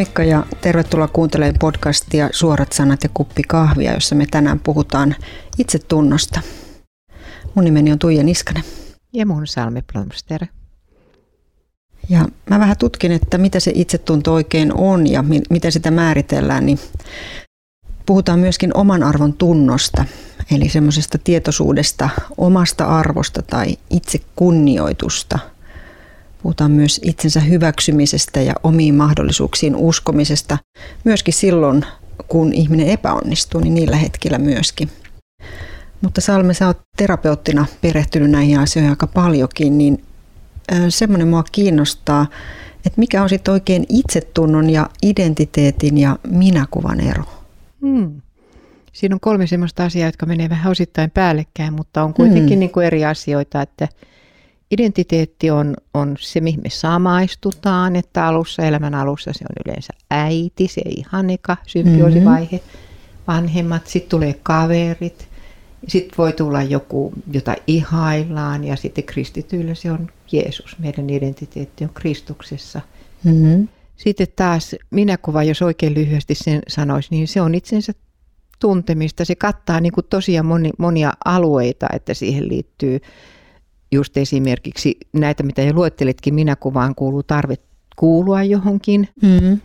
Moikka ja tervetuloa kuuntelemaan podcastia Suorat sanat ja kuppi kahvia, jossa me tänään puhutaan itsetunnosta. Mun nimeni on Tuija Niskanen. Ja mun Salmi Plomster. Ja mä vähän tutkin, että mitä se itsetunto oikein on ja mi- miten sitä määritellään, niin puhutaan myöskin oman arvon tunnosta, eli semmoisesta tietoisuudesta omasta arvosta tai itsekunnioitusta – Puhutaan myös itsensä hyväksymisestä ja omiin mahdollisuuksiin uskomisesta, myöskin silloin, kun ihminen epäonnistuu, niin niillä hetkillä myöskin. Mutta Salme, sä oot terapeuttina perehtynyt näihin asioihin aika paljonkin, niin semmoinen mua kiinnostaa, että mikä on sitten oikein itsetunnon ja identiteetin ja minäkuvan ero? Hmm. Siinä on kolme semmoista asiaa, jotka menee vähän osittain päällekkäin, mutta on kuitenkin hmm. niin kuin eri asioita, että – Identiteetti on, on se, mihin me samaistutaan, että alussa, elämän alussa se on yleensä äiti, se ihanika, symbioosivaihe, mm-hmm. vanhemmat, sitten tulee kaverit, sitten voi tulla joku, jota ihaillaan ja sitten kristityillä se on Jeesus, meidän identiteetti on Kristuksessa. Mm-hmm. Sitten taas minäkuva, jos oikein lyhyesti sen sanoisi, niin se on itsensä tuntemista. Se kattaa niin kuin tosiaan moni, monia alueita, että siihen liittyy just esimerkiksi näitä, mitä jo luettelitkin, minä kuvaan kuuluu tarve kuulua johonkin. Mm.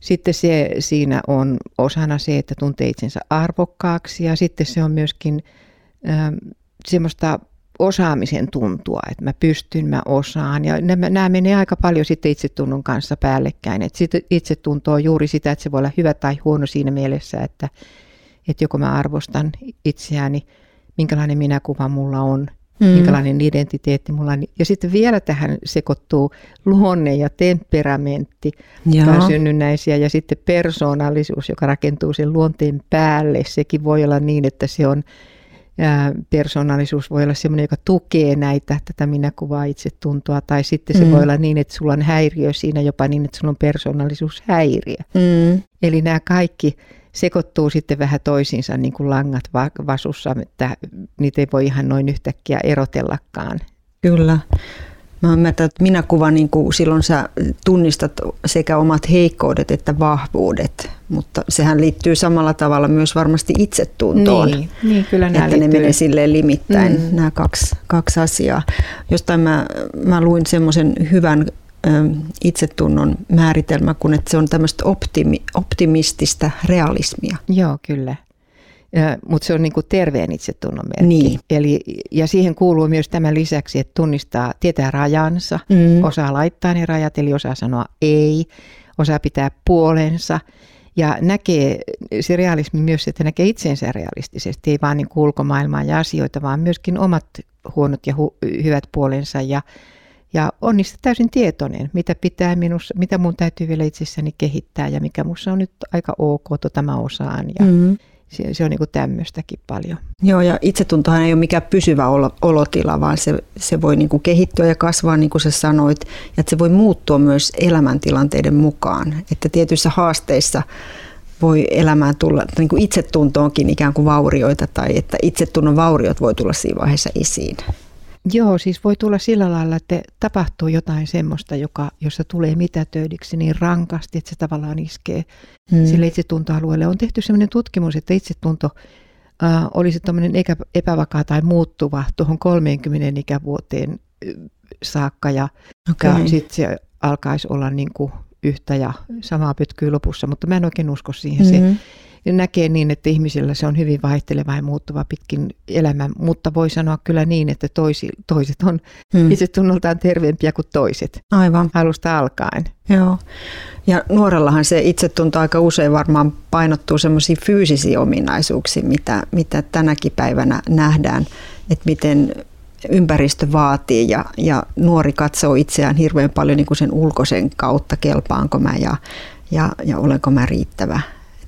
Sitten se, siinä on osana se, että tuntee itsensä arvokkaaksi ja sitten se on myöskin äh, semmoista osaamisen tuntua, että mä pystyn, mä osaan. Ja nämä, nämä menee aika paljon sitten itsetunnon kanssa päällekkäin. Että itsetunto on juuri sitä, että se voi olla hyvä tai huono siinä mielessä, että, että joko mä arvostan itseäni, minkälainen minäkuva mulla on – mm. minkälainen identiteetti mulla on. Ja sitten vielä tähän sekoittuu luonne ja temperamentti, jotka on synnynnäisiä, ja sitten persoonallisuus, joka rakentuu sen luonteen päälle. Sekin voi olla niin, että se on persoonallisuus voi olla sellainen, joka tukee näitä, tätä minäkuvaa itsetuntoa, tai sitten se mm. voi olla niin, että sulla on häiriö siinä jopa niin, että sulla on persoonallisuushäiriö. Mm. Eli nämä kaikki sekoittuu sitten vähän toisiinsa niin kuin langat vasussa, että niitä ei voi ihan noin yhtäkkiä erotellakaan. Kyllä. Mä ymmärrän, että minä kuva, niin kuin silloin sä tunnistat sekä omat heikkoudet että vahvuudet, mutta sehän liittyy samalla tavalla myös varmasti itsetuntoon. Niin, niin kyllä nämä Että liittyy. ne menee silleen limittäin, mm. nämä kaksi, kaksi asiaa. Jostain mä, mä luin semmoisen hyvän itsetunnon määritelmä, kun että se on tämmöistä optimi, optimistista realismia. Joo, kyllä. Mutta se on niinku terveen itsetunnon merkki. Niin. Eli, ja siihen kuuluu myös tämän lisäksi, että tunnistaa, tietää rajansa, mm. osaa laittaa ne rajat, eli osaa sanoa ei, osaa pitää puolensa ja näkee se realismi myös, että näkee itsensä realistisesti, ei vaan niin ulkomaailmaa ja asioita, vaan myöskin omat huonot ja hu- hyvät puolensa ja ja on niistä täysin tietoinen, mitä pitää minussa, mitä mun täytyy vielä itsessäni kehittää ja mikä musta on nyt aika ok, tota mä osaan. Ja mm. se, se on niin tämmöistäkin paljon. Joo, ja itsetuntohan ei ole mikään pysyvä olotila, vaan se, se voi niin kuin kehittyä ja kasvaa, niin kuin sä sanoit, ja että se voi muuttua myös elämäntilanteiden mukaan. Että tietyissä haasteissa voi elämään tulla niin kuin itsetuntoonkin ikään kuin vaurioita, tai että itsetunnon vauriot voi tulla siinä vaiheessa esiin. Joo, siis voi tulla sillä lailla, että tapahtuu jotain semmoista, joka, jossa tulee mitätöidiksi niin rankasti, että se tavallaan iskee hmm. sille itsetuntoalueelle. On tehty sellainen tutkimus, että itsetunto äh, olisi tämmöinen epävakaa tai muuttuva tuohon 30 ikävuoteen saakka ja, okay. ja sitten se alkaisi olla niin kuin yhtä ja samaa pötkyä lopussa, mutta mä en oikein usko siihen. Hmm. Se, näkee niin, että ihmisillä se on hyvin vaihteleva ja muuttuva pitkin elämän, mutta voi sanoa kyllä niin, että toisi, toiset on hmm. itse tunnoltaan terveempiä kuin toiset. Aivan. Alusta alkaen. Joo. Ja nuorellahan se itsetunto aika usein varmaan painottuu semmoisiin fyysisiin ominaisuuksiin, mitä, mitä tänäkin päivänä nähdään, että miten ympäristö vaatii ja, ja nuori katsoo itseään hirveän paljon niin kuin sen ulkoisen kautta, kelpaanko mä ja, ja, ja olenko mä riittävä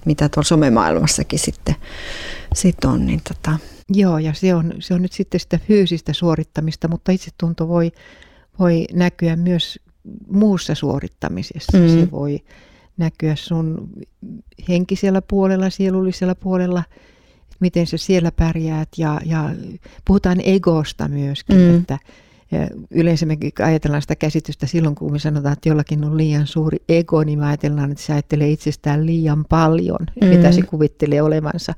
mitä tuolla somemaailmassakin sitten sit on. Niin tota. Joo, ja se on, se on nyt sitten sitä fyysistä suorittamista, mutta itsetunto voi, voi näkyä myös muussa suorittamisessa. Mm. Se voi näkyä sun henkisellä puolella, sielullisella puolella, miten sä siellä pärjäät. Ja, ja puhutaan egosta myöskin, mm. että, ja yleensä me ajatellaan sitä käsitystä silloin, kun me sanotaan, että jollakin on liian suuri ego, niin me ajatellaan, että se ajattelee itsestään liian paljon, mm. mitä se kuvittelee olevansa.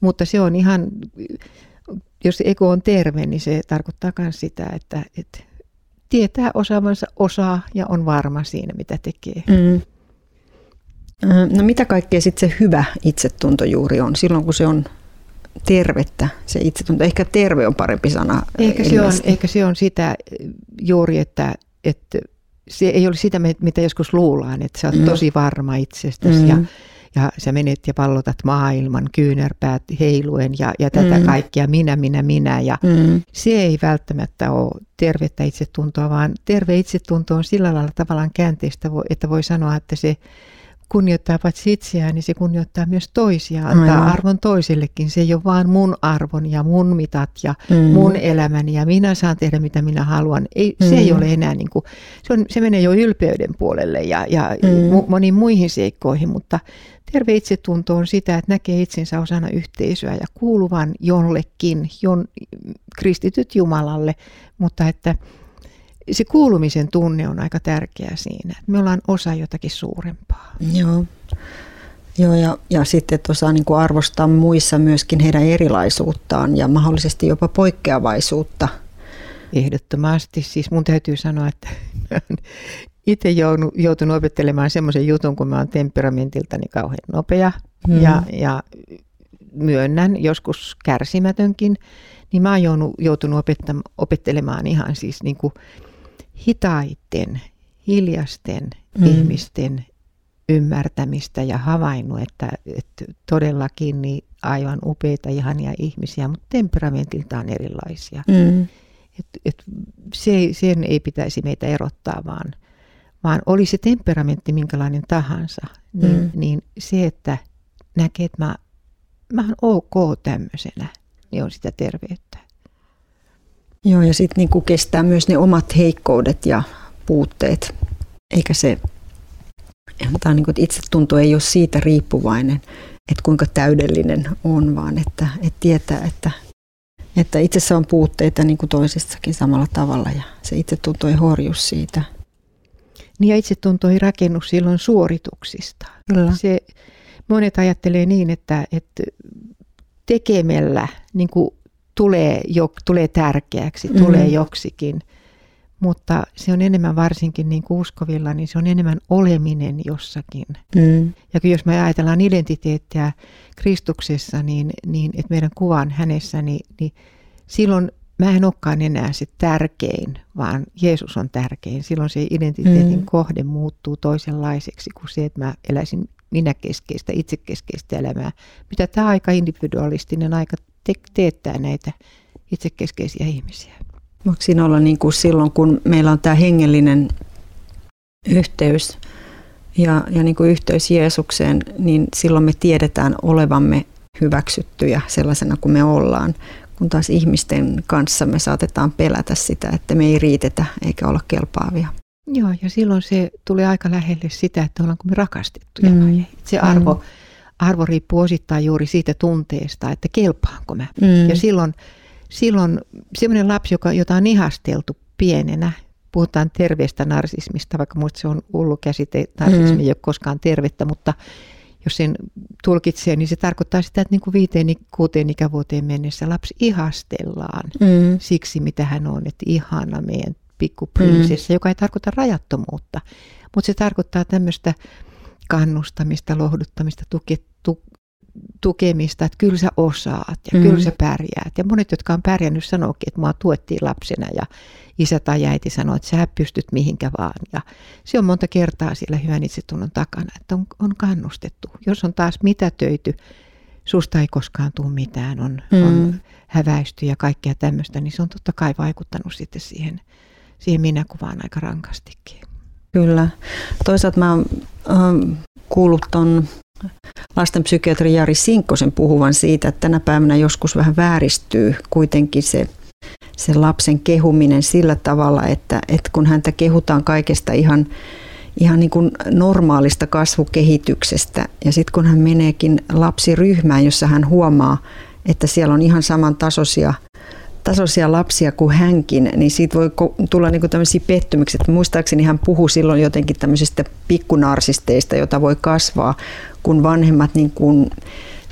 Mutta se on ihan, jos ego on terve, niin se tarkoittaa myös sitä, että, että tietää osaavansa osaa ja on varma siinä, mitä tekee. Mm. No mitä kaikkea sitten se hyvä itsetunto juuri on silloin, kun se on tervettä, se itsetunto. Ehkä terve on parempi sana. Ehkä se on, ehkä se on sitä juuri, että, että se ei ole sitä, mitä joskus luullaan, että sä oot mm. tosi varma itsestäsi mm. ja, ja sä menet ja pallotat maailman kyynärpäät heiluen ja, ja tätä mm. kaikkia minä, minä, minä. Ja mm. se ei välttämättä ole tervettä itsetuntoa, vaan terve itsetunto on sillä lailla tavallaan käänteistä, että voi sanoa, että se kunnioittaa paitsi itseään, niin se kunnioittaa myös toisia, antaa Aivan. arvon toisillekin. Se ei ole vaan mun arvon ja mun mitat ja mm. mun elämäni ja minä saan tehdä mitä minä haluan. Ei, mm. Se ei ole enää, niin kuin, se, on, se menee jo ylpeyden puolelle ja, ja mm. moniin muihin seikkoihin, mutta terve itsetunto on sitä, että näkee itsensä osana yhteisöä ja kuuluvan jollekin, jon, kristityt Jumalalle, mutta että se kuulumisen tunne on aika tärkeä siinä. Me ollaan osa jotakin suurempaa. Joo. Joo, ja, ja sitten, että osaa niin kuin arvostaa muissa myöskin heidän erilaisuuttaan ja mahdollisesti jopa poikkeavaisuutta. Ehdottomasti. Siis mun täytyy sanoa, että itse joutunut opettelemaan semmoisen jutun, kun mä oon temperamentiltani kauhean nopea hmm. ja, ja myönnän joskus kärsimätönkin, niin mä oon joutunut opettelemaan ihan siis niin kuin hitaiden, hiljasten mm. ihmisten ymmärtämistä ja havainnut, että, että todellakin niin aivan upeita, ihania ihmisiä, mutta temperamentiltaan erilaisia. Mm. Et, et se, sen ei pitäisi meitä erottaa, vaan, vaan oli se temperamentti minkälainen tahansa, niin, mm. niin se, että näkee, että mä, mä oon ok tämmöisenä, niin on sitä terveyttä. Joo, ja sitten niinku kestää myös ne omat heikkoudet ja puutteet, eikä se, tämä niinku, että itsetunto ei ole siitä riippuvainen, että kuinka täydellinen on, vaan että, että tietää, että, että itsessä on puutteita niin kuin toisessakin samalla tavalla ja se itsetunto ei horju siitä. Niin ja itsetunto ei rakennu silloin suorituksista. Kyllä. Se, monet ajattelee niin, että, että tekemällä niin kuin tulee, jo, tulee tärkeäksi, mm. tulee joksikin. Mutta se on enemmän varsinkin niin kuin uskovilla, niin se on enemmän oleminen jossakin. Mm. Ja jos me ajatellaan identiteettiä Kristuksessa, niin, niin että meidän kuvan hänessä, niin, niin silloin mä en olekaan enää se tärkein, vaan Jeesus on tärkein. Silloin se identiteetin mm. kohde muuttuu toisenlaiseksi kuin se, että mä eläisin minäkeskeistä, itsekeskeistä elämää. Mitä tämä aika individualistinen aika te- teettää näitä itsekeskeisiä ihmisiä. Voiko siinä olla niin kuin silloin, kun meillä on tämä hengellinen yhteys ja, ja niin kuin yhteys Jeesukseen, niin silloin me tiedetään olevamme hyväksyttyjä sellaisena kuin me ollaan, kun taas ihmisten kanssa me saatetaan pelätä sitä, että me ei riitetä eikä olla kelpaavia. Joo, ja silloin se tulee aika lähelle sitä, että ollaanko me rakastettuja mm. vai Se arvo, mm arvo riippuu osittain juuri siitä tunteesta, että kelpaanko mä. Mm. Ja silloin, silloin sellainen lapsi, joka, jota on ihasteltu pienenä, puhutaan terveestä narsismista, vaikka muista se on hullu käsite, narsismi mm. ei ole koskaan tervettä, mutta jos sen tulkitsee, niin se tarkoittaa sitä, että niin kuin viiteen, kuuteen ikävuoteen mennessä lapsi ihastellaan mm. siksi, mitä hän on, että ihana meidän pikkuprinsessa, mm. joka ei tarkoita rajattomuutta, mutta se tarkoittaa tämmöistä kannustamista, lohduttamista, tuke, tu, tukemista, että kyllä sä osaat ja mm. kyllä sä pärjäät. Ja monet, jotka on pärjännyt, sanoikin, että mua tuettiin lapsena ja isä tai äiti sanoi, että sä pystyt mihinkä vaan. Ja se on monta kertaa siellä hyvän itsetunnon takana, että on, on kannustettu. Jos on taas mitä töity, susta ei koskaan tule mitään, on, mm. on häväisty ja kaikkea tämmöistä, niin se on totta kai vaikuttanut sitten siihen, siihen minäkuvaan aika rankastikin. Kyllä. Toisaalta mä oon ähm, kuullut ton lastenpsykiatri Jari Sinkkosen puhuvan siitä, että tänä päivänä joskus vähän vääristyy kuitenkin se, se lapsen kehuminen sillä tavalla, että, että kun häntä kehutaan kaikesta ihan, ihan niin kuin normaalista kasvukehityksestä ja sitten kun hän meneekin lapsiryhmään, jossa hän huomaa, että siellä on ihan samantasoisia tasoisia lapsia kuin hänkin, niin siitä voi tulla niin tämmöisiä pettymyksiä. Muistaakseni hän puhui silloin jotenkin tämmöisistä pikkunarsisteista, jota voi kasvaa, kun vanhemmat niin kuin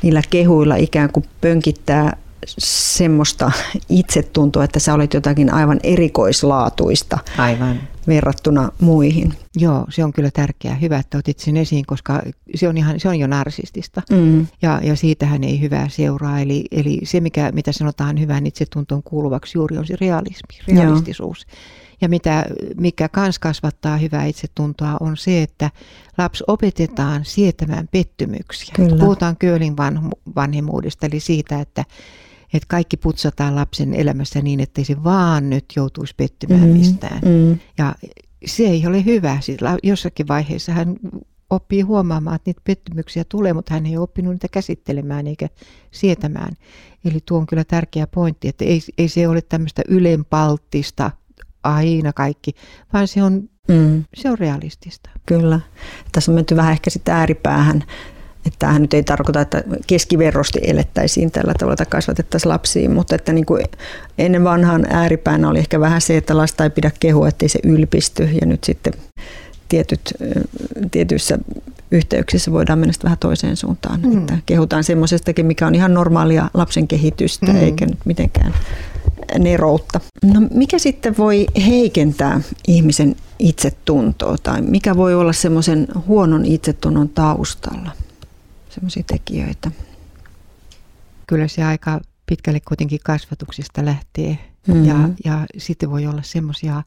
niillä kehuilla ikään kuin pönkittää semmoista itsetuntoa, että sä olet jotakin aivan erikoislaatuista aivan. verrattuna muihin. Joo, se on kyllä tärkeää. Hyvä, että otit sen esiin, koska se on, ihan, se on jo narsistista. Mm. Ja, ja siitähän ei hyvää seuraa. Eli, eli se, mikä, mitä sanotaan hyvän itsetuntoon kuuluvaksi juuri, on se realismi, realistisuus. Joo. Ja mitä, mikä kans kasvattaa hyvää itsetuntoa on se, että lapsi opetetaan sietämään pettymyksiä. Kyllä. Puhutaan Köölin vanhemmuudesta, eli siitä, että että kaikki putsataan lapsen elämässä niin, ettei se vaan nyt joutuisi pettymään mm, mistään. Mm. Ja se ei ole hyvä. Siis jossakin vaiheessa hän oppii huomaamaan, että niitä pettymyksiä tulee, mutta hän ei ole oppinut niitä käsittelemään eikä sietämään. Eli tuo on kyllä tärkeä pointti, että ei, ei se ole tämmöistä ylenpalttista aina kaikki, vaan se on, mm. se on realistista. Kyllä. Tässä on menty vähän ehkä sitä ääripäähän että tämähän nyt ei tarkoita, että keskiverrosti elettäisiin tällä tavalla tai kasvatettaisiin lapsiin, mutta että niin kuin ennen vanhan ääripäänä oli ehkä vähän se, että lasta ei pidä kehua, ettei se ylpisty ja nyt sitten tietyt, tietyissä yhteyksissä voidaan mennä vähän toiseen suuntaan. Mm. Että kehutaan semmoisestakin, mikä on ihan normaalia lapsen kehitystä, mm. eikä nyt mitenkään neroutta. No mikä sitten voi heikentää ihmisen itsetuntoa tai mikä voi olla semmoisen huonon itsetunnon taustalla? Semmoisia tekijöitä. Kyllä se aika pitkälle kuitenkin kasvatuksista lähtee mm-hmm. ja, ja sitten voi olla semmoisia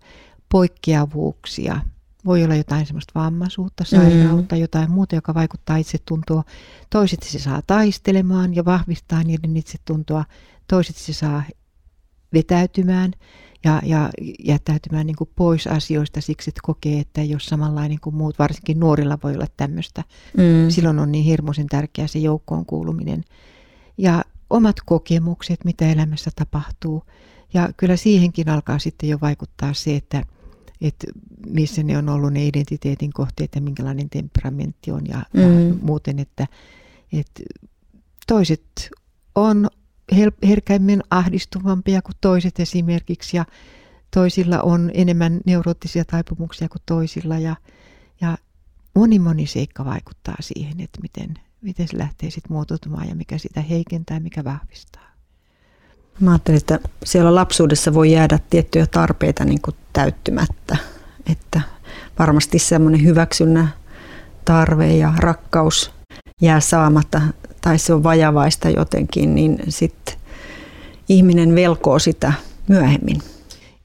poikkeavuuksia. Voi olla jotain semmoista vammaisuutta, sairautta, mm-hmm. jotain muuta, joka vaikuttaa itsetuntoa. Toiset se saa taistelemaan ja vahvistaa niiden itsetuntoa. Toiset se saa vetäytymään ja, ja jättäytymään niin kuin pois asioista siksi, että kokee, että ei ole samanlainen kuin muut. Varsinkin nuorilla voi olla tämmöistä. Mm. Silloin on niin hirmuisen tärkeää se joukkoon kuuluminen. Ja omat kokemukset, mitä elämässä tapahtuu. Ja kyllä siihenkin alkaa sitten jo vaikuttaa se, että, että missä ne on ollut ne identiteetin kohteet ja minkälainen temperamentti on ja, mm. ja muuten, että, että toiset on herkäimmin ahdistuvampia kuin toiset esimerkiksi ja toisilla on enemmän neuroottisia taipumuksia kuin toisilla ja, ja moni moni seikka vaikuttaa siihen, että miten, miten se lähtee sitten muotoutumaan ja mikä sitä heikentää ja mikä vahvistaa. Mä ajattelin, että siellä lapsuudessa voi jäädä tiettyjä tarpeita niin kuin täyttymättä, että varmasti semmoinen hyväksynnä tarve ja rakkaus jää saamatta tai se on vajavaista jotenkin, niin sitten ihminen velkoo sitä myöhemmin.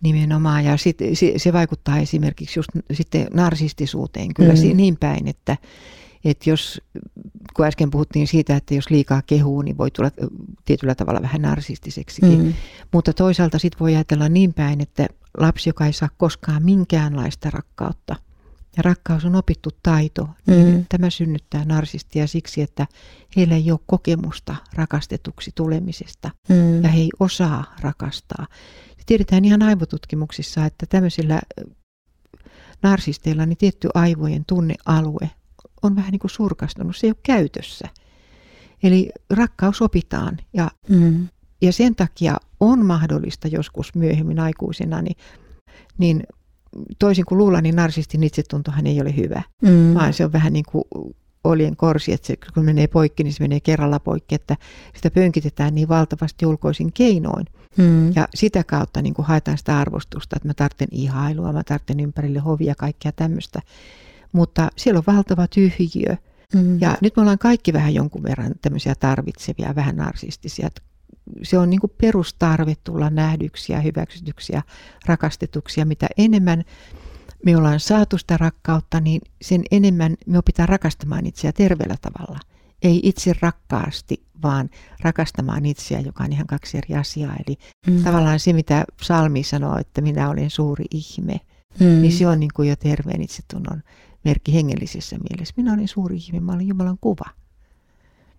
Nimenomaan, ja sit, se, se vaikuttaa esimerkiksi just sitten narsistisuuteen kyllä mm. niin päin, että, että jos, kun äsken puhuttiin siitä, että jos liikaa kehuu, niin voi tulla tietyllä tavalla vähän narsistiseksikin. Mm. Mutta toisaalta sitten voi ajatella niin päin, että lapsi, joka ei saa koskaan minkäänlaista rakkautta – ja rakkaus on opittu taito, niin mm. tämä synnyttää narsistia siksi, että heillä ei ole kokemusta rakastetuksi tulemisesta mm. ja he ei osaa rakastaa. Tiedetään ihan aivotutkimuksissa, että tämmöisillä narsisteilla niin tietty aivojen tunnealue on vähän niin kuin surkastunut, se ei ole käytössä. Eli rakkaus opitaan ja, mm. ja sen takia on mahdollista joskus myöhemmin aikuisena niin, niin toisin kuin luullaan, niin narsistin itsetuntohan ei ole hyvä, mm. vaan se on vähän niin kuin olien korsi, että se, kun menee poikki, niin se menee kerralla poikki, että sitä pönkitetään niin valtavasti ulkoisin keinoin. Mm. Ja sitä kautta niin kuin haetaan sitä arvostusta, että mä tarvitsen ihailua, mä tarvitsen ympärille hovia ja kaikkea tämmöistä. Mutta siellä on valtava tyhjiö. Mm. Ja nyt me ollaan kaikki vähän jonkun verran tämmöisiä tarvitsevia, vähän narsistisia se on niin kuin perustarve tulla nähdyksi ja hyväksytyksi ja rakastetuksi. Ja mitä enemmän me ollaan saatu sitä rakkautta, niin sen enemmän me opitaan rakastamaan itseä terveellä tavalla. Ei itse rakkaasti, vaan rakastamaan itseä, joka on ihan kaksi eri asiaa. Eli mm. tavallaan se, mitä Salmi sanoo, että minä olen suuri ihme, mm. niin se on niin kuin jo terveen itsetunnon merkki hengellisessä mielessä. Minä olen suuri ihme, mä olen Jumalan kuva.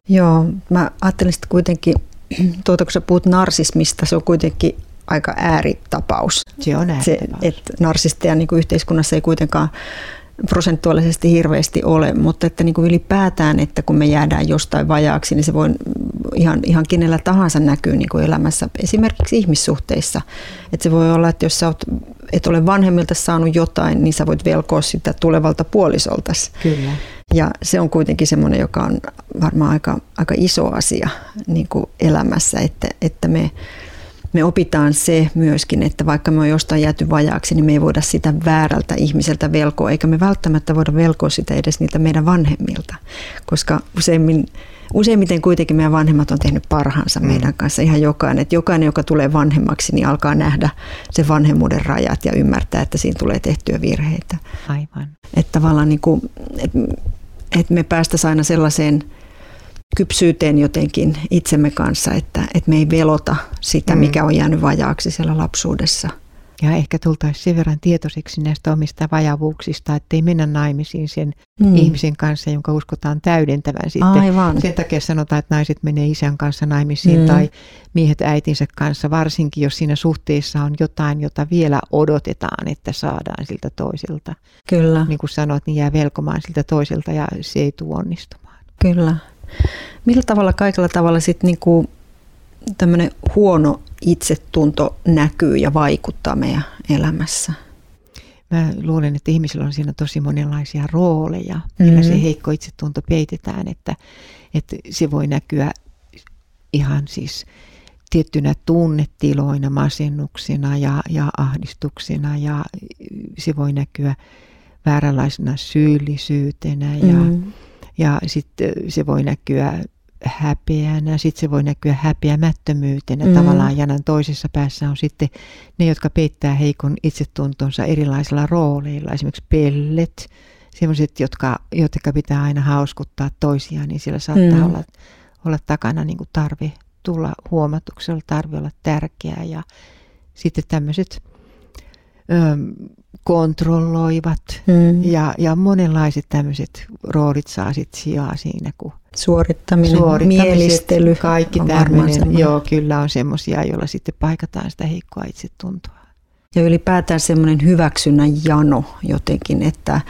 Joo, mä ajattelin sitten kuitenkin tuota, kun sä puhut narsismista, se on kuitenkin aika ääritapaus. Se on ääritapaus. Se, että narsisteja niin kuin yhteiskunnassa ei kuitenkaan prosentuaalisesti hirveästi ole, mutta että niin kuin ylipäätään, että kun me jäädään jostain vajaaksi, niin se voi ihan, ihan kenellä tahansa näkyy niin kuin elämässä, esimerkiksi ihmissuhteissa. Että se voi olla, että jos sä oot, et ole vanhemmilta saanut jotain, niin sä voit velkoa sitä tulevalta puolisoltas. Kyllä. Ja se on kuitenkin semmoinen, joka on varmaan aika, aika iso asia niin kuin elämässä, että, että me me opitaan se myöskin, että vaikka me on jostain jääty vajaaksi, niin me ei voida sitä väärältä ihmiseltä velkoa, eikä me välttämättä voida velkoa sitä edes niiltä meidän vanhemmilta, koska useimmin, useimmiten kuitenkin meidän vanhemmat on tehnyt parhaansa mm. meidän kanssa ihan jokainen. Että jokainen, joka tulee vanhemmaksi, niin alkaa nähdä se vanhemmuuden rajat ja ymmärtää, että siinä tulee tehtyä virheitä. Aivan. Että tavallaan niin kuin, että, että me päästäisiin aina sellaiseen – kypsyyteen jotenkin itsemme kanssa, että, että me ei velota sitä, mm. mikä on jäänyt vajaaksi siellä lapsuudessa. Ja ehkä tultaisiin sen verran tietoiseksi näistä omista vajavuuksista, ettei mennä naimisiin sen mm. ihmisen kanssa, jonka uskotaan täydentävän sitten. Aivan. Sen takia sanotaan, että naiset menee isän kanssa naimisiin mm. tai miehet äitinsä kanssa, varsinkin jos siinä suhteessa on jotain, jota vielä odotetaan, että saadaan siltä toiselta. Kyllä. Niin kuin sanoit, niin jää velkomaan siltä toiselta ja se ei tule onnistumaan. Kyllä. Millä tavalla kaikella tavalla sitten niinku tämmöinen huono itsetunto näkyy ja vaikuttaa meidän elämässä? Mä luulen, että ihmisillä on siinä tosi monenlaisia rooleja, millä mm-hmm. se heikko itsetunto peitetään, että, että se voi näkyä ihan siis tiettynä tunnetiloina, masennuksina ja, ja ahdistuksina ja se voi näkyä vääränlaisena syyllisyytenä ja, mm-hmm. Ja sitten se voi näkyä häpeänä, sitten se voi näkyä häpeämättömyytenä. Mm. Tavallaan janan toisessa päässä on sitten ne, jotka peittää heikon itsetuntonsa erilaisilla rooleilla, esimerkiksi pellet, sellaiset, jotka, jotka pitää aina hauskuttaa toisiaan, niin siellä saattaa mm. olla, olla takana niin kuin tarve tulla huomatuksi, tarve olla tärkeää ja sitten tämmöiset kontrolloivat mm. ja, ja monenlaiset tämmöiset roolit saa sitten sijaa siinä, kun suorittaminen, mielistely. Kaikki tämmöinen, joo, kyllä on semmoisia, joilla sitten paikataan sitä heikkoa itsetuntoa. Ja ylipäätään semmoinen hyväksynnän jano jotenkin, että,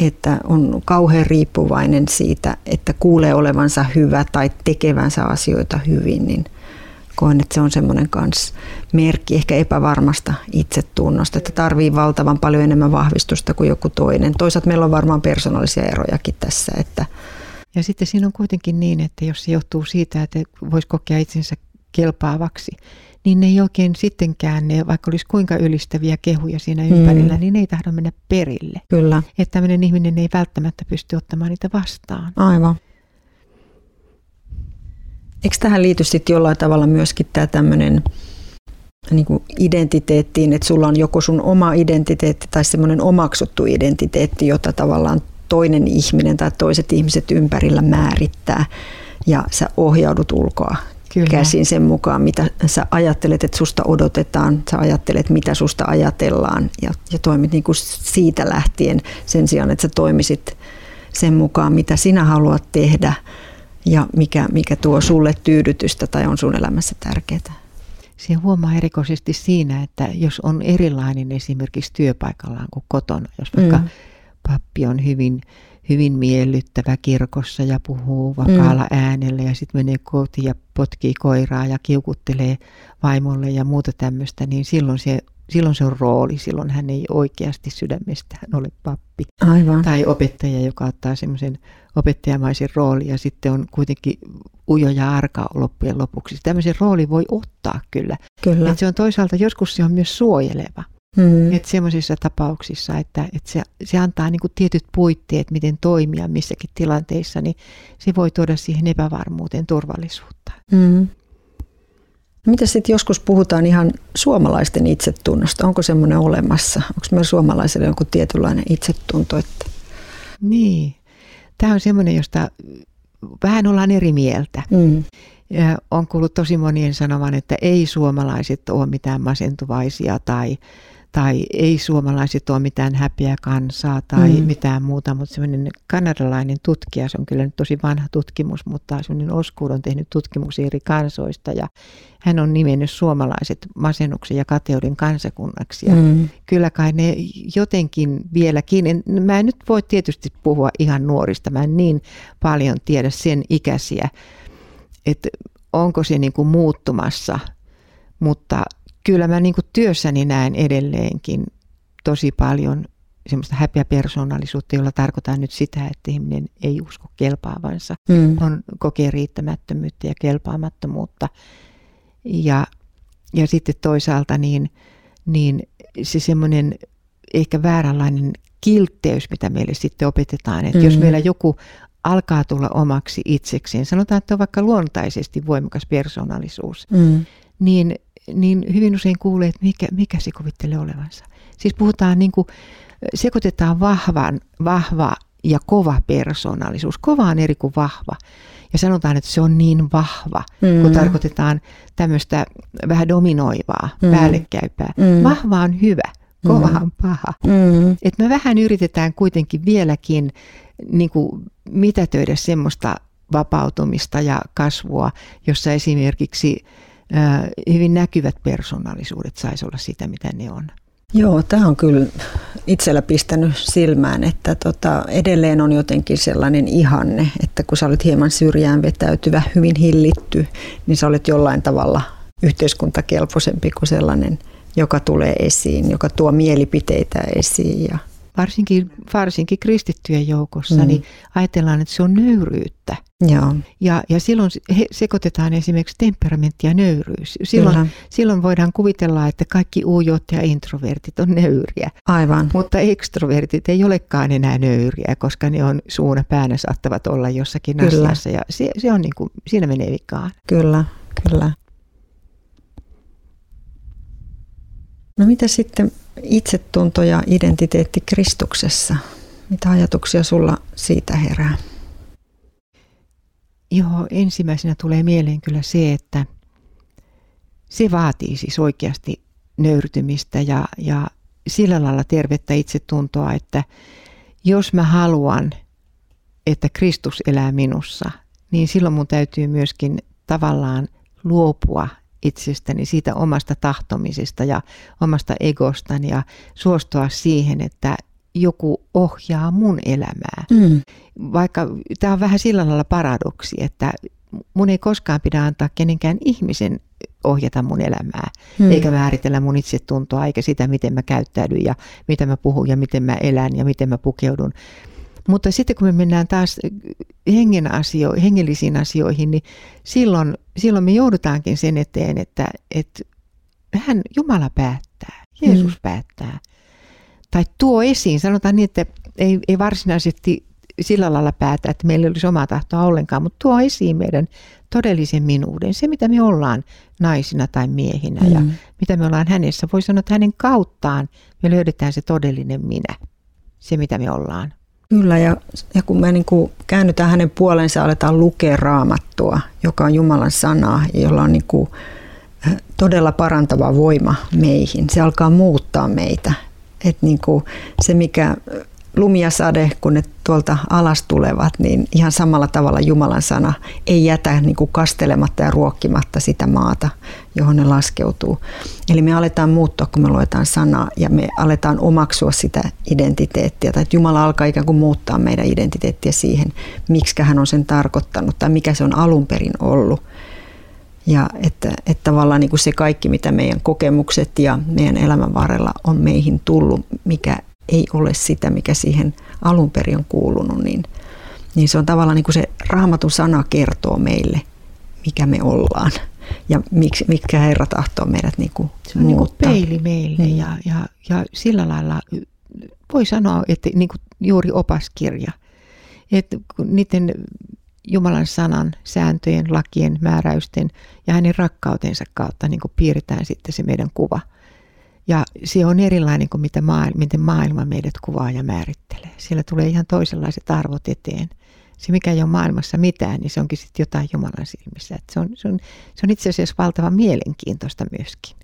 että on kauhean riippuvainen siitä, että kuulee olevansa hyvä tai tekevänsä asioita hyvin, niin koen, että se on semmoinen kans merkki ehkä epävarmasta itsetunnosta, että tarvii valtavan paljon enemmän vahvistusta kuin joku toinen. Toisaalta meillä on varmaan persoonallisia erojakin tässä, että ja sitten siinä on kuitenkin niin, että jos se johtuu siitä, että voisi kokea itsensä kelpaavaksi, niin ne ei oikein sittenkään, ne, vaikka olisi kuinka ylistäviä kehuja siinä ympärillä, mm. niin ne ei tahdo mennä perille. Kyllä. Että tämmöinen ihminen ei välttämättä pysty ottamaan niitä vastaan. Aivan. Eikö tähän liity sitten jollain tavalla myöskin tämä tämmöinen niin kuin identiteettiin, että sulla on joko sun oma identiteetti tai semmoinen omaksuttu identiteetti, jota tavallaan toinen ihminen tai toiset ihmiset ympärillä määrittää ja sä ohjaudut ulkoa Kyllä. käsin sen mukaan, mitä sä ajattelet, että susta odotetaan, sä ajattelet, mitä susta ajatellaan ja, ja toimit niin kuin siitä lähtien sen sijaan, että sä toimisit sen mukaan, mitä sinä haluat tehdä ja mikä, mikä tuo sulle tyydytystä tai on sun elämässä tärkeää. Se huomaa erikoisesti siinä, että jos on erilainen esimerkiksi työpaikallaan kuin kotona, jos vaikka mm pappi on hyvin, hyvin miellyttävä kirkossa ja puhuu vakaalla mm. äänellä ja sitten menee kotiin ja potkii koiraa ja kiukuttelee vaimolle ja muuta tämmöistä, niin silloin se, silloin se on rooli. Silloin hän ei oikeasti sydämestään ole pappi. Aivan. Tai opettaja, joka ottaa semmoisen opettajamaisen roolin ja sitten on kuitenkin ujo ja arka loppujen lopuksi. Tämmöisen rooli voi ottaa kyllä. kyllä. Et se on toisaalta, joskus se on myös suojeleva. Mm. Että semmoisissa tapauksissa, että, että se, se antaa niin tietyt puitteet, miten toimia missäkin tilanteissa, niin se voi tuoda siihen epävarmuuteen turvallisuutta. Mm. Mitä sitten joskus puhutaan ihan suomalaisten itsetunnosta? Onko semmoinen olemassa? Onko meillä suomalaisille joku tietynlainen itsetunto? Että... Niin. Tämä on semmoinen, josta vähän ollaan eri mieltä. Mm. Ja on kuullut tosi monien sanovan, että ei suomalaiset ole mitään masentuvaisia tai tai ei suomalaiset ole mitään häpeä kansaa tai mm. mitään muuta, mutta semmoinen kanadalainen tutkija, se on kyllä nyt tosi vanha tutkimus, mutta semmoinen Oskuud on tehnyt tutkimuksia eri kansoista ja hän on nimennyt suomalaiset masennuksen ja kateuden kansakunnaksi. Ja mm. Kyllä kai ne jotenkin vieläkin, en, mä en nyt voi tietysti puhua ihan nuorista, mä en niin paljon tiedä sen ikäisiä, että onko se niin kuin muuttumassa, mutta kyllä mä niin työssäni näen edelleenkin tosi paljon semmoista häpeäpersoonallisuutta, jolla tarkoitan nyt sitä, että ihminen ei usko kelpaavansa. Mm. On kokee riittämättömyyttä ja kelpaamattomuutta. Ja, ja sitten toisaalta niin, niin se semmoinen ehkä vääränlainen kiltteys, mitä meille sitten opetetaan. Että mm. jos meillä joku alkaa tulla omaksi itsekseen, sanotaan, että on vaikka luontaisesti voimakas persoonallisuus, mm. niin niin hyvin usein kuulee, että mikä, mikä se kuvittelee olevansa. Siis puhutaan niin kuin, sekoitetaan vahvan, vahva ja kova persoonallisuus. Kova on eri kuin vahva. Ja sanotaan, että se on niin vahva, mm. kun tarkoitetaan tämmöistä vähän dominoivaa, mm. päällekkäypää. Mm. Vahva on hyvä, kova mm. on paha. Mm. Et me vähän yritetään kuitenkin vieläkin niin kuin mitätöidä semmoista vapautumista ja kasvua, jossa esimerkiksi hyvin näkyvät persoonallisuudet saisi olla sitä, mitä ne on. Joo, tämä on kyllä itsellä pistänyt silmään, että tota, edelleen on jotenkin sellainen ihanne, että kun sä olet hieman syrjään vetäytyvä, hyvin hillitty, niin sä olet jollain tavalla yhteiskuntakelpoisempi kuin sellainen, joka tulee esiin, joka tuo mielipiteitä esiin ja varsinkin, varsinkin kristittyjen joukossa, mm. niin ajatellaan, että se on nöyryyttä. Joo. Ja, ja silloin he, sekoitetaan esimerkiksi temperamentti ja nöyryys. Silloin, silloin voidaan kuvitella, että kaikki uujot ja introvertit on nöyriä. Aivan. Mutta ekstrovertit ei olekaan enää nöyriä, koska ne on suuna päänä saattavat olla jossakin kyllä. asiassa. Ja se, se on niin kuin, siinä menee vikaan. Kyllä, kyllä. No mitä sitten itsetunto ja identiteetti Kristuksessa? Mitä ajatuksia sulla siitä herää? Joo, ensimmäisenä tulee mieleen kyllä se, että se vaatii siis oikeasti nöyrtymistä ja, ja sillä lailla tervettä itsetuntoa, että jos mä haluan, että Kristus elää minussa, niin silloin mun täytyy myöskin tavallaan luopua itsestäni, siitä omasta tahtomisesta ja omasta egostani ja suostua siihen, että joku ohjaa mun elämää. Mm. Vaikka tämä on vähän sillä lailla paradoksi, että mun ei koskaan pidä antaa kenenkään ihmisen ohjata mun elämää, mm. eikä määritellä mun itsetuntoa, eikä sitä, miten mä käyttäydyn ja mitä mä puhun ja miten mä elän ja miten mä pukeudun. Mutta sitten kun me mennään taas hengen asio, hengellisiin asioihin, niin silloin, silloin me joudutaankin sen eteen, että, että hän, Jumala päättää, Jeesus mm. päättää. Tai tuo esiin, sanotaan niin, että ei, ei varsinaisesti sillä lailla päätä, että meillä olisi omaa tahtoa ollenkaan, mutta tuo esiin meidän todellisen minuuden, se mitä me ollaan naisina tai miehinä mm. ja mitä me ollaan hänessä. Voi sanoa, että hänen kauttaan me löydetään se todellinen minä, se mitä me ollaan. Kyllä, ja, ja kun me niin kuin käännytään hänen puolensa, aletaan lukea raamattua, joka on Jumalan sana, jolla on niin kuin todella parantava voima meihin. Se alkaa muuttaa meitä. Et niin kuin se, mikä lumi ja sade, kun ne tuolta alas tulevat, niin ihan samalla tavalla Jumalan sana ei jätä niin kuin kastelematta ja ruokkimatta sitä maata, johon ne laskeutuu. Eli me aletaan muuttua, kun me luetaan sanaa ja me aletaan omaksua sitä identiteettiä. Tai että Jumala alkaa ikään kuin muuttaa meidän identiteettiä siihen, miksi hän on sen tarkoittanut tai mikä se on alun perin ollut. Ja että, että tavallaan niin kuin se kaikki, mitä meidän kokemukset ja meidän elämän varrella on meihin tullut, mikä ei ole sitä, mikä siihen alun perin on kuulunut, niin, niin se on tavallaan niin kuin se raamatun sana kertoo meille, mikä me ollaan ja miksi, mitkä Herra tahtoo meidät niin kuin Se on muuttaa. niin kuin peili meille niin. ja, ja, ja sillä lailla voi sanoa, että niin kuin juuri opaskirja, että niiden Jumalan sanan, sääntöjen, lakien, määräysten ja hänen rakkautensa kautta niin kuin piirretään sitten se meidän kuva – ja se on erilainen kuin mitä maailma, miten maailma meidät kuvaa ja määrittelee. Siellä tulee ihan toisenlaiset arvot eteen. Se, mikä ei ole maailmassa mitään, niin se onkin sitten jotain Jumalan silmissä. Et se, on, se, on, se on itse asiassa valtavan mielenkiintoista myöskin.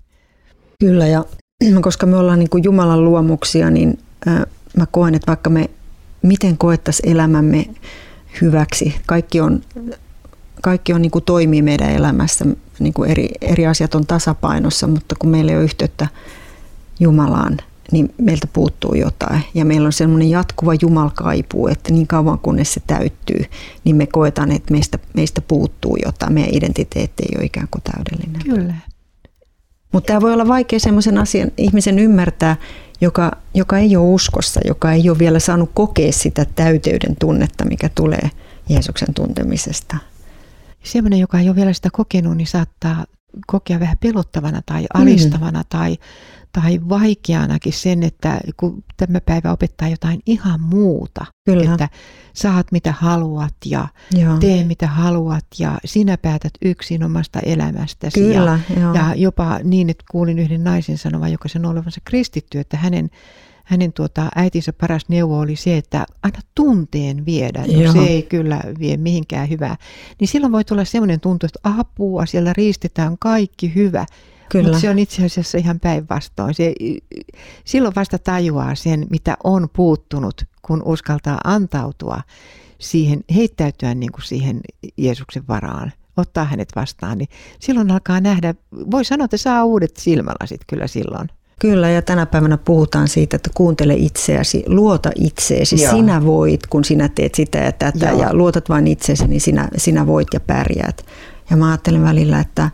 Kyllä, ja koska me ollaan niin kuin Jumalan luomuksia, niin mä koen, että vaikka me miten koettaisiin elämämme hyväksi, kaikki on, kaikki on niin kuin toimii meidän elämässä, niin kuin eri, eri asiat on tasapainossa, mutta kun meillä ei ole yhteyttä Jumalaan, niin meiltä puuttuu jotain. Ja meillä on semmoinen jatkuva jumalkaipuu, että niin kauan kunnes se täyttyy, niin me koetaan, että meistä, meistä puuttuu jotain. Meidän identiteetti ei ole ikään kuin täydellinen. Kyllä. Mutta tämä voi olla vaikea semmoisen asian ihmisen ymmärtää, joka, joka ei ole uskossa, joka ei ole vielä saanut kokea sitä täyteyden tunnetta, mikä tulee Jeesuksen tuntemisesta. Semmoinen, joka ei ole vielä sitä kokenut, niin saattaa kokea vähän pelottavana tai alistavana mm. tai, tai vaikeanakin sen, että kun tämä päivä opettaa jotain ihan muuta, Kyllä. että saat mitä haluat ja Joo. tee mitä haluat ja sinä päätät yksin omasta elämästäsi. Kyllä, ja, ja jopa niin, että kuulin yhden naisen sanovan, joka sen olevansa kristitty, että hänen hänen tuota, äitinsä paras neuvo oli se, että aina tunteen viedä. No, se ei kyllä vie mihinkään hyvää. Niin silloin voi tulla sellainen tuntu, että apua, siellä riistetään kaikki hyvä. Kyllä. Mutta se on itse asiassa ihan päinvastoin. Se, silloin vasta tajuaa sen, mitä on puuttunut, kun uskaltaa antautua siihen, heittäytyä niin kuin siihen Jeesuksen varaan, ottaa hänet vastaan, niin silloin alkaa nähdä, voi sanoa, että saa uudet silmälasit kyllä silloin. Kyllä, ja tänä päivänä puhutaan siitä, että kuuntele itseäsi, luota itseesi. Joo. Sinä voit, kun sinä teet sitä ja tätä, Joo. ja luotat vain itseesi, niin sinä, sinä voit ja pärjäät. Ja mä ajattelen välillä, että,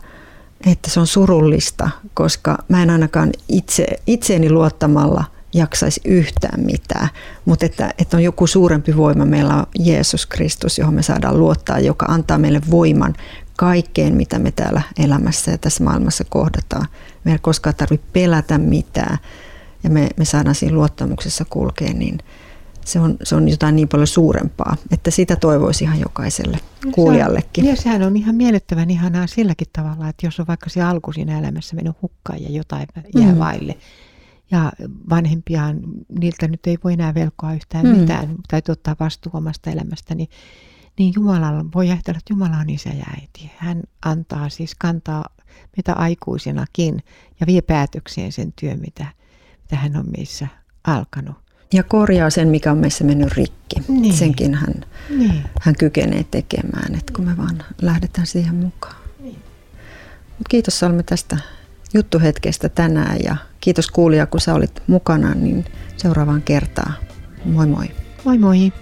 että se on surullista, koska mä en ainakaan itse, itseeni luottamalla jaksaisi yhtään mitään. Mutta että, että on joku suurempi voima. Meillä on Jeesus Kristus, johon me saadaan luottaa, joka antaa meille voiman kaikkeen, mitä me täällä elämässä ja tässä maailmassa kohdataan. Me ei koskaan tarvitse pelätä mitään ja me, me saadaan siinä luottamuksessa kulkea, niin se on, se on jotain niin paljon suurempaa, että sitä toivoisi ihan jokaiselle kuulijallekin. Ja sehän on ihan miellyttävän ihanaa silläkin tavalla, että jos on vaikka se alku siinä elämässä mennyt hukkaan ja jotain jää mm. vaille, ja vanhempiaan, niiltä nyt ei voi enää velkoa yhtään mm. mitään, täytyy ottaa vastuu omasta elämästä, niin niin Jumala voi ajatella, että Jumala on isä ja äiti. Hän antaa siis, kantaa meitä aikuisinakin ja vie päätökseen sen työn, mitä, mitä hän on meissä alkanut. Ja korjaa sen, mikä on meissä mennyt rikki. Niin. Senkin hän, niin. hän kykenee tekemään, että kun me vaan lähdetään siihen mukaan. Niin. Mut kiitos Salme tästä juttuhetkestä tänään ja kiitos kuulija, kun sä olit mukana, niin seuraavaan kertaan. Moi moi. Moi moi.